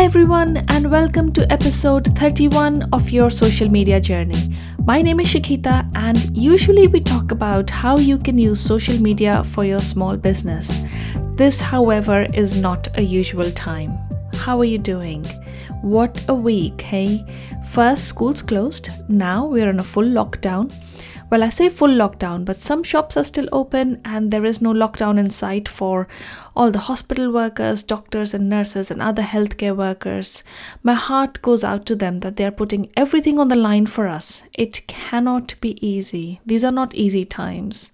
Hi, everyone, and welcome to episode 31 of your social media journey. My name is Shikita, and usually we talk about how you can use social media for your small business. This, however, is not a usual time. How are you doing? What a week, hey? First, school's closed, now we're on a full lockdown. Well, I say full lockdown, but some shops are still open and there is no lockdown in sight for all the hospital workers, doctors, and nurses, and other healthcare workers. My heart goes out to them that they are putting everything on the line for us. It cannot be easy. These are not easy times.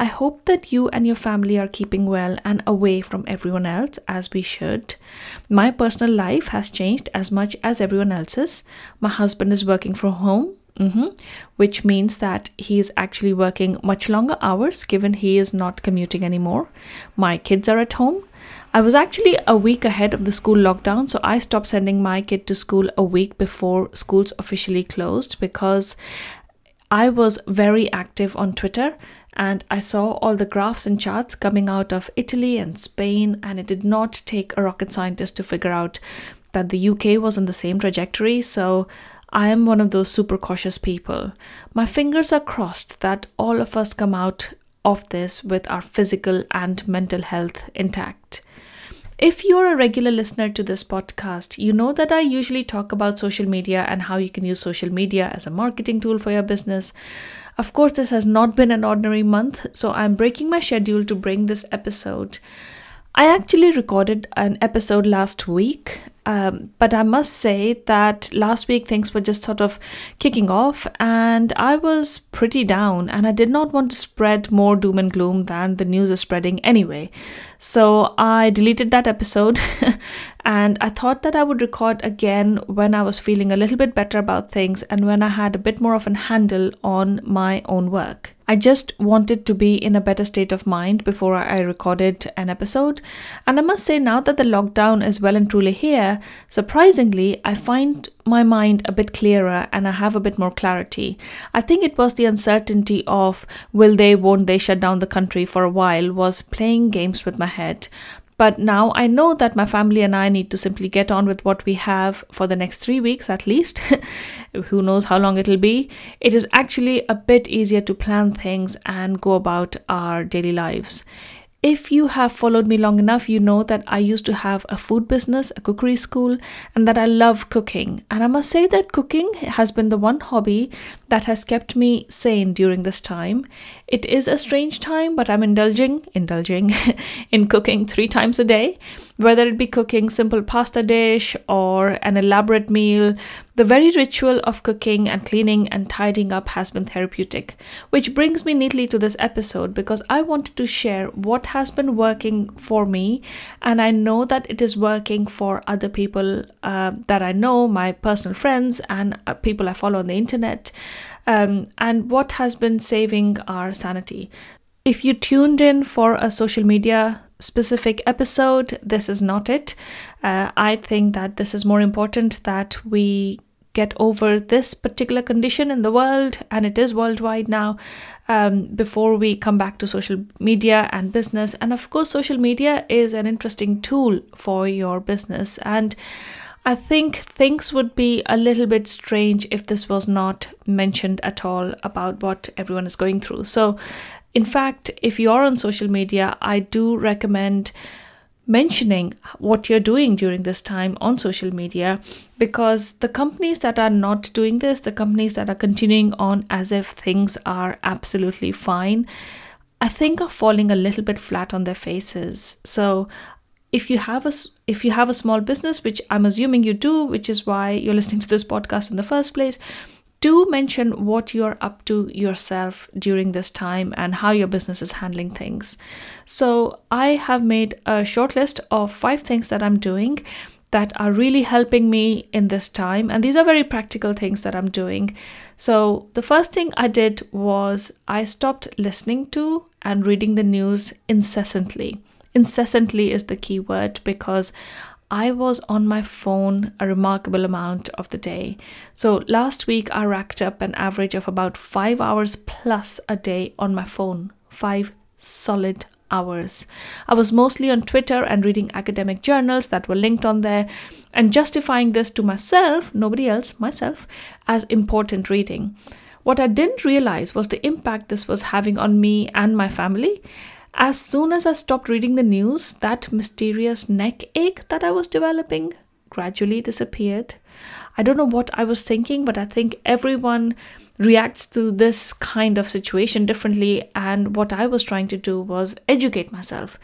I hope that you and your family are keeping well and away from everyone else as we should. My personal life has changed as much as everyone else's. My husband is working from home Mm-hmm. Which means that he is actually working much longer hours given he is not commuting anymore. My kids are at home. I was actually a week ahead of the school lockdown, so I stopped sending my kid to school a week before schools officially closed because I was very active on Twitter and I saw all the graphs and charts coming out of Italy and Spain, and it did not take a rocket scientist to figure out that the UK was on the same trajectory. So I am one of those super cautious people. My fingers are crossed that all of us come out of this with our physical and mental health intact. If you're a regular listener to this podcast, you know that I usually talk about social media and how you can use social media as a marketing tool for your business. Of course, this has not been an ordinary month, so I'm breaking my schedule to bring this episode. I actually recorded an episode last week um, but I must say that last week things were just sort of kicking off, and I was pretty down, and I did not want to spread more doom and gloom than the news is spreading anyway. So I deleted that episode, and I thought that I would record again when I was feeling a little bit better about things and when I had a bit more of a handle on my own work. I just wanted to be in a better state of mind before I recorded an episode. And I must say, now that the lockdown is well and truly here, surprisingly, I find my mind a bit clearer and I have a bit more clarity. I think it was the uncertainty of will they, won't they shut down the country for a while was playing games with my head. But now I know that my family and I need to simply get on with what we have for the next three weeks at least. Who knows how long it'll be? It is actually a bit easier to plan things and go about our daily lives. If you have followed me long enough, you know that I used to have a food business, a cookery school, and that I love cooking. And I must say that cooking has been the one hobby that has kept me sane during this time. It is a strange time, but I'm indulging, indulging in cooking three times a day whether it be cooking simple pasta dish or an elaborate meal the very ritual of cooking and cleaning and tidying up has been therapeutic which brings me neatly to this episode because i wanted to share what has been working for me and i know that it is working for other people uh, that i know my personal friends and uh, people i follow on the internet um, and what has been saving our sanity if you tuned in for a social media specific episode, this is not it. Uh, I think that this is more important that we get over this particular condition in the world, and it is worldwide now, um, before we come back to social media and business. And of course, social media is an interesting tool for your business. And I think things would be a little bit strange if this was not mentioned at all about what everyone is going through. So, in fact, if you're on social media, I do recommend mentioning what you're doing during this time on social media because the companies that are not doing this, the companies that are continuing on as if things are absolutely fine, I think are falling a little bit flat on their faces. So if you have a if you have a small business which i'm assuming you do which is why you're listening to this podcast in the first place do mention what you're up to yourself during this time and how your business is handling things. So, I have made a short list of five things that I'm doing that are really helping me in this time. And these are very practical things that I'm doing. So, the first thing I did was I stopped listening to and reading the news incessantly. Incessantly is the key word because I was on my phone a remarkable amount of the day. So last week I racked up an average of about five hours plus a day on my phone. Five solid hours. I was mostly on Twitter and reading academic journals that were linked on there and justifying this to myself, nobody else, myself, as important reading. What I didn't realize was the impact this was having on me and my family. As soon as I stopped reading the news, that mysterious neck ache that I was developing gradually disappeared. I don't know what I was thinking, but I think everyone reacts to this kind of situation differently. And what I was trying to do was educate myself.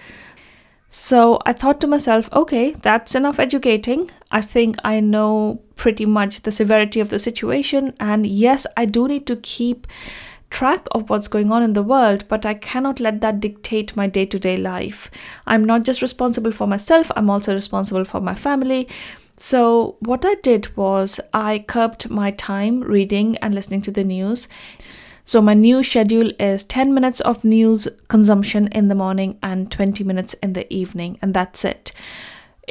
So I thought to myself, okay, that's enough educating. I think I know pretty much the severity of the situation. And yes, I do need to keep track of what's going on in the world, but I cannot let that dictate my day to day life. I'm not just responsible for myself, I'm also responsible for my family. So, what I did was I curbed my time reading and listening to the news. So, my new schedule is 10 minutes of news consumption in the morning and 20 minutes in the evening, and that's it.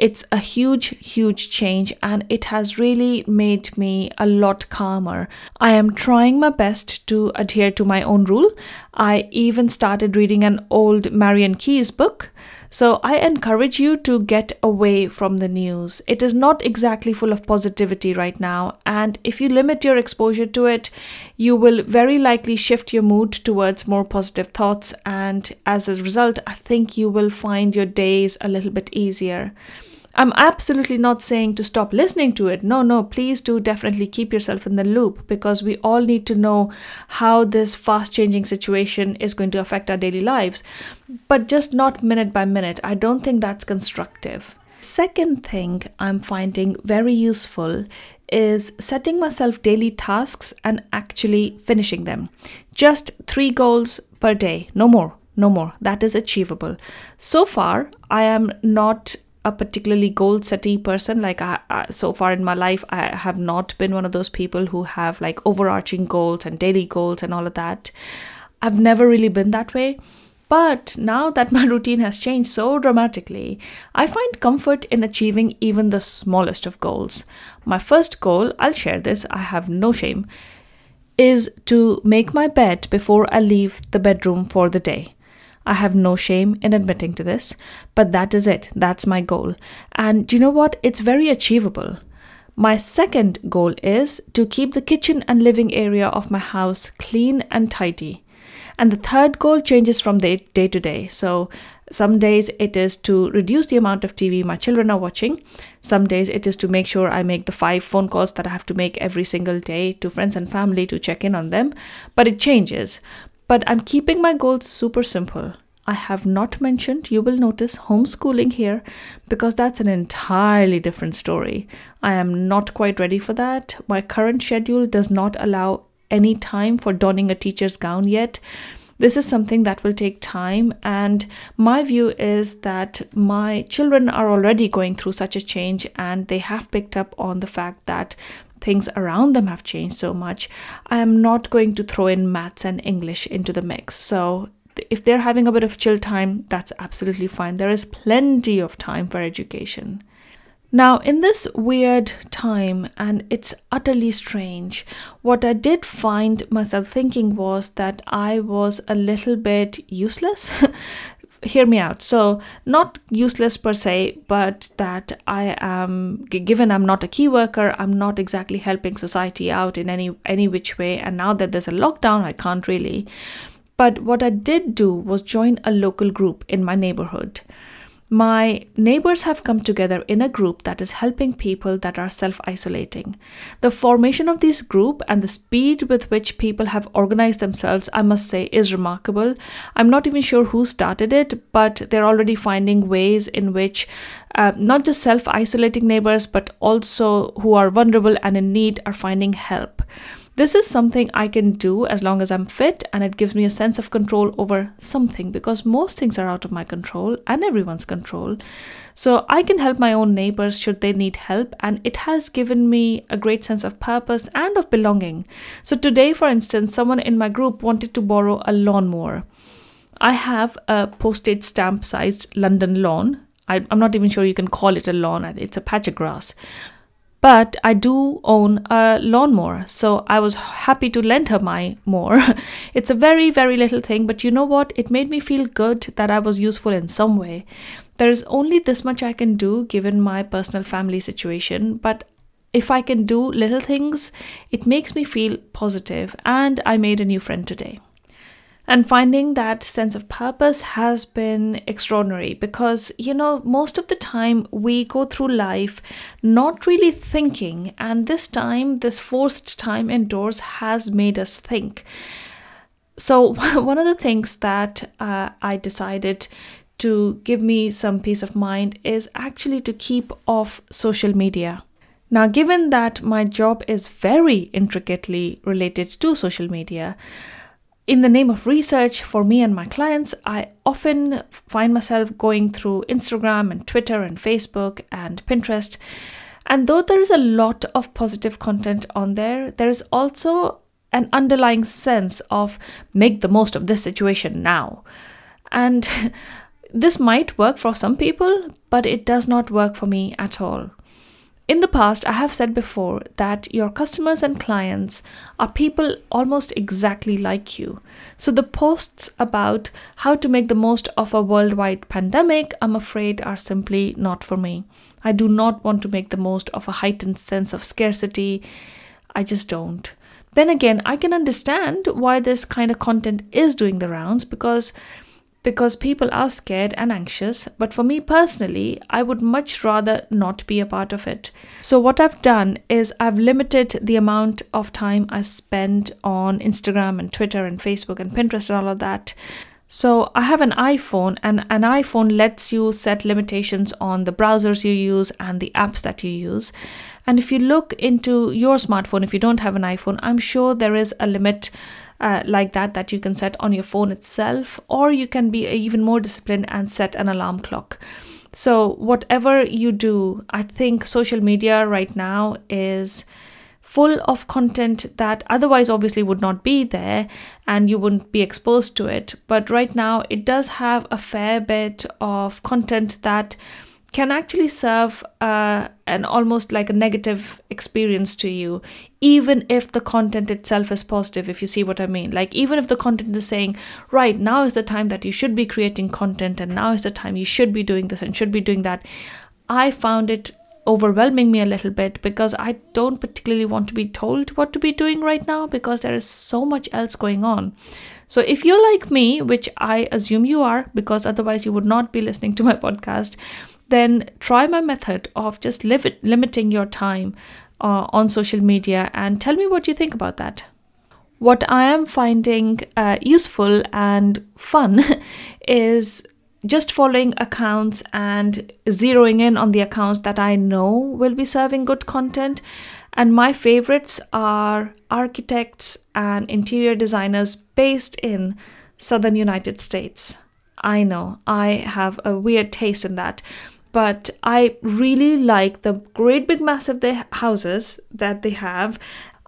It's a huge, huge change, and it has really made me a lot calmer. I am trying my best to adhere to my own rule. I even started reading an old Marion Keyes book. So I encourage you to get away from the news. It is not exactly full of positivity right now, and if you limit your exposure to it, you will very likely shift your mood towards more positive thoughts, and as a result, I think you will find your days a little bit easier. I'm absolutely not saying to stop listening to it. No, no, please do definitely keep yourself in the loop because we all need to know how this fast changing situation is going to affect our daily lives, but just not minute by minute. I don't think that's constructive. Second thing I'm finding very useful is setting myself daily tasks and actually finishing them. Just three goals per day, no more, no more. That is achievable. So far, I am not a particularly goal setting person. Like I, I, so far in my life i have not been one of those people who have like overarching goals and daily goals and all of that. I've never really been that way. But now that my routine has changed so dramatically i find comfort in achieving even the smallest of goals. My first goal i'll share this i have no shame is to make my bed before i leave the bedroom for the day I have no shame in admitting to this, but that is it. That's my goal. And you know what? It's very achievable. My second goal is to keep the kitchen and living area of my house clean and tidy. And the third goal changes from day, day to day. So some days it is to reduce the amount of TV my children are watching. Some days it is to make sure I make the five phone calls that I have to make every single day to friends and family to check in on them. But it changes. But I'm keeping my goals super simple. I have not mentioned, you will notice, homeschooling here because that's an entirely different story. I am not quite ready for that. My current schedule does not allow any time for donning a teacher's gown yet. This is something that will take time, and my view is that my children are already going through such a change and they have picked up on the fact that things around them have changed so much, I am not going to throw in maths and English into the mix. So if they're having a bit of chill time, that's absolutely fine. There is plenty of time for education. Now, in this weird time, and it's utterly strange, what I did find myself thinking was that I was a little bit useless hear me out. So, not useless per se, but that I am given I'm not a key worker, I'm not exactly helping society out in any any which way. And now that there's a lockdown, I can't really. But what I did do was join a local group in my neighborhood. My neighbors have come together in a group that is helping people that are self isolating. The formation of this group and the speed with which people have organized themselves, I must say, is remarkable. I'm not even sure who started it, but they're already finding ways in which uh, not just self isolating neighbors, but also who are vulnerable and in need are finding help. This is something I can do as long as I'm fit, and it gives me a sense of control over something because most things are out of my control and everyone's control. So I can help my own neighbors should they need help, and it has given me a great sense of purpose and of belonging. So today, for instance, someone in my group wanted to borrow a lawnmower. I have a postage stamp sized London lawn. I, am not even sure you can call it a lawn, it's a patch of grass But I do own a lawnmower, so I was happy to lend her my mower. it's a very, very little thing, but you know what? It made me feel good that I was useful in some way. There is only this much I can do given my personal family situation, but if I can do little things, it makes me feel positive, and I made a new friend today. And finding that sense of purpose has been extraordinary because, you know, most of the time we go through life not really thinking. And this time, this forced time indoors has made us think. So, one of the things that uh, I decided to give me some peace of mind is actually to keep off social media. Now, given that my job is very intricately related to social media, in the name of research for me and my clients, I often find myself going through Instagram and Twitter and Facebook and Pinterest. And though there is a lot of positive content on there, there is also an underlying sense of make the most of this situation now. And this might work for some people, but it does not work for me at all. In the past, I have said before that your customers and clients are people almost exactly like you. So the posts about how to make the most of a worldwide pandemic, I'm afraid, are simply not for me. I do not want to make the most of a heightened sense of scarcity. I just don't. Then again, I can understand why this kind of content is doing the rounds because because people are scared and anxious, but for me personally, I would much rather not be a part of it. So, what I've done is I've limited the amount of time I spend on Instagram and Twitter and Facebook and Pinterest and all of that. So, I have an iPhone, and an iPhone lets you set limitations on the browsers you use and the apps that you use. And if you look into your smartphone, if you don't have an iPhone, I'm sure there is a limit uh, like that that you can set on your phone itself, or you can be even more disciplined and set an alarm clock. So, whatever you do, I think social media right now is full of content that otherwise obviously would not be there and you wouldn't be exposed to it. But right now, it does have a fair bit of content that can actually serve uh, an almost like a negative experience to you, even if the content itself is positive, if you see what I mean. Like, even if the content is saying, right, now is the time that you should be creating content, and now is the time you should be doing this and should be doing that, I found it overwhelming me a little bit because I don't particularly want to be told what to be doing right now because there is so much else going on. So, if you're like me, which I assume you are, because otherwise you would not be listening to my podcast, then try my method of just limit, limiting your time uh, on social media and tell me what you think about that. What I am finding uh, useful and fun is just following accounts and zeroing in on the accounts that I know will be serving good content. And my favorites are architects and interior designers based in southern United States. I know I have a weird taste in that, but I really like the great big massive houses that they have.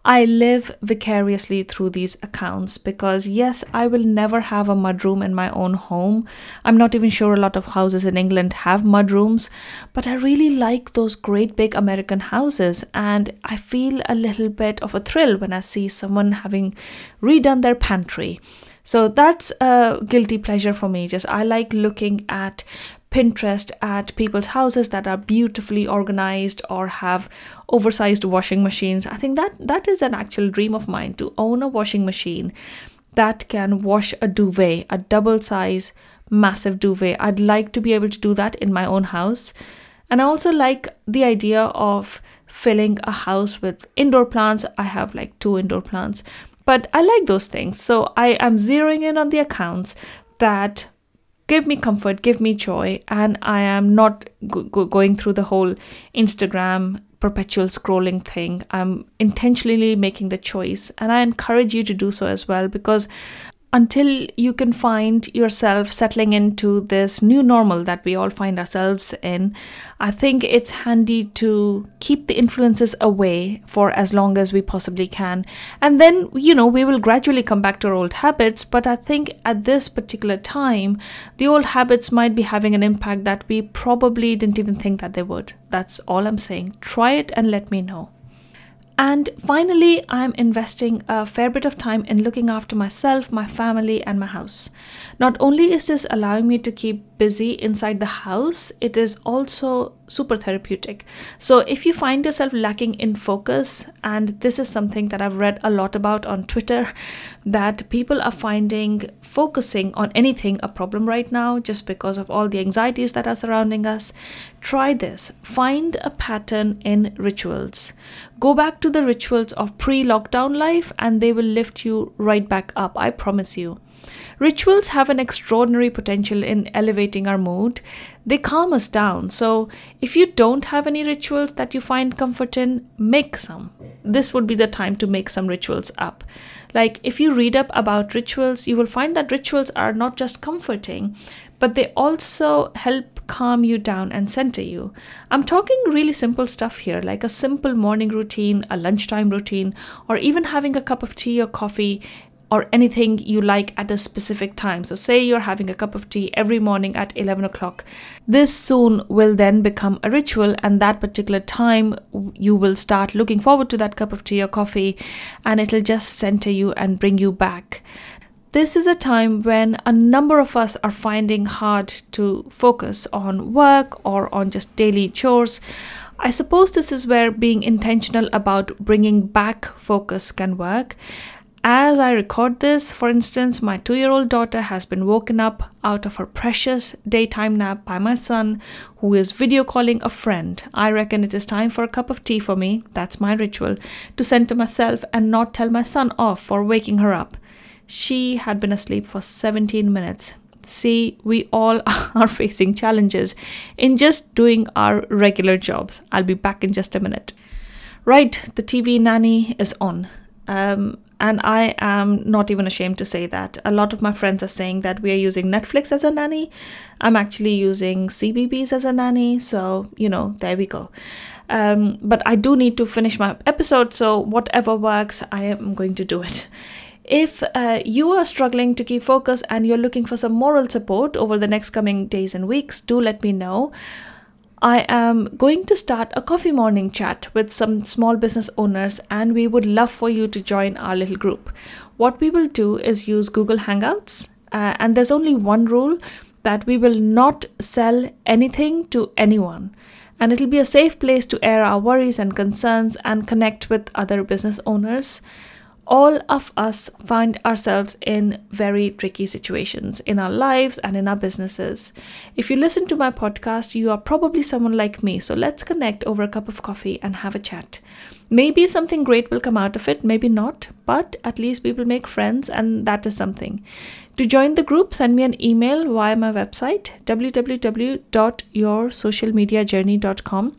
I live vicariously through these accounts because, yes, I will never have a mudroom in my own home. I'm not even sure a lot of houses in England have mudrooms, but I really like those great big American houses, and I feel a little bit of a thrill when I see someone having redone their pantry. So that's a guilty pleasure for me. Just I like looking at Pinterest at people's houses that are beautifully organized or have oversized washing machines. I think that that is an actual dream of mine to own a washing machine that can wash a duvet, a double size massive duvet. I'd like to be able to do that in my own house. And I also like the idea of filling a house with indoor plants. I have like two indoor plants, but I like those things. So I am zeroing in on the accounts that give me comfort, give me joy, and I am not go- going through the whole Instagram perpetual scrolling thing. I'm intentionally making the choice, and I encourage you to do so as well because until you can find yourself settling into this new normal that we all find ourselves in, I think it's handy to keep the influences away for as long as we possibly can. And then, you know, we will gradually come back to our old habits. But I think at this particular time, the old habits might be having an impact that we probably didn't even think that they would. That's all I'm saying. Try it and let me know. And finally, I'm investing a fair bit of time in looking after myself, my family, and my house. Not only is this allowing me to keep busy inside the house, it is also super therapeutic. So, if you find yourself lacking in focus, and this is something that I've read a lot about on Twitter, that people are finding focusing on anything a problem right now just because of all the anxieties that are surrounding us, try this. Find a pattern in rituals. Go back to the rituals of pre lockdown life, and they will lift you right back up. I promise you. Rituals have an extraordinary potential in elevating our mood. They calm us down. So, if you don't have any rituals that you find comfort in, make some. This would be the time to make some rituals up. Like, if you read up about rituals, you will find that rituals are not just comforting, but they also help calm you down and center you. I'm talking really simple stuff here, like a simple morning routine, a lunchtime routine, or even having a cup of tea or coffee or anything you like at a specific time. So, say you're having a cup of tea every morning at 11 o'clock. This soon will then become a ritual, and that particular time you will start looking forward to that cup of tea or coffee, and it'll just center you and bring you back. This is a time when a number of us are finding hard to focus on work or on just daily chores. I suppose this is where being intentional about bringing back focus can work. As I record this, for instance, my two year old daughter has been woken up out of her precious daytime nap by my son, who is video calling a friend. I reckon it is time for a cup of tea for me, that's my ritual, to center myself and not tell my son off for waking her up. She had been asleep for 17 minutes. See, we all are facing challenges in just doing our regular jobs. I'll be back in just a minute. Right, the TV nanny is on. Um, and I am not even ashamed to say that. A lot of my friends are saying that we are using Netflix as a nanny. I'm actually using CBeebies as a nanny. So, you know, there we go. Um, but I do need to finish my episode. So, whatever works, I am going to do it. If uh, you are struggling to keep focus and you're looking for some moral support over the next coming days and weeks, do let me know. I am going to start a coffee morning chat with some small business owners, and we would love for you to join our little group. What we will do is use Google Hangouts, uh, and there's only one rule that we will not sell anything to anyone. And it'll be a safe place to air our worries and concerns and connect with other business owners all of us find ourselves in very tricky situations in our lives and in our businesses. If you listen to my podcast, you are probably someone like me. So let's connect over a cup of coffee and have a chat. Maybe something great will come out of it, maybe not, but at least we will make friends, and that is something. To join the group, send me an email via my website www.yoursocialmediajourney.com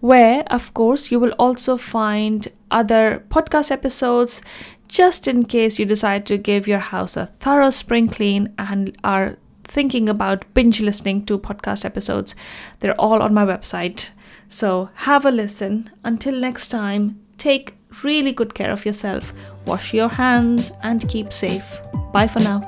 where, of course, you will also find other podcast episodes just in case you decide to give your house a thorough spring clean and are thinking about binge listening to podcast episodes. They're all on my website. So have a listen. Until next time, take really good care of yourself, wash your hands, and keep safe. Bye for now.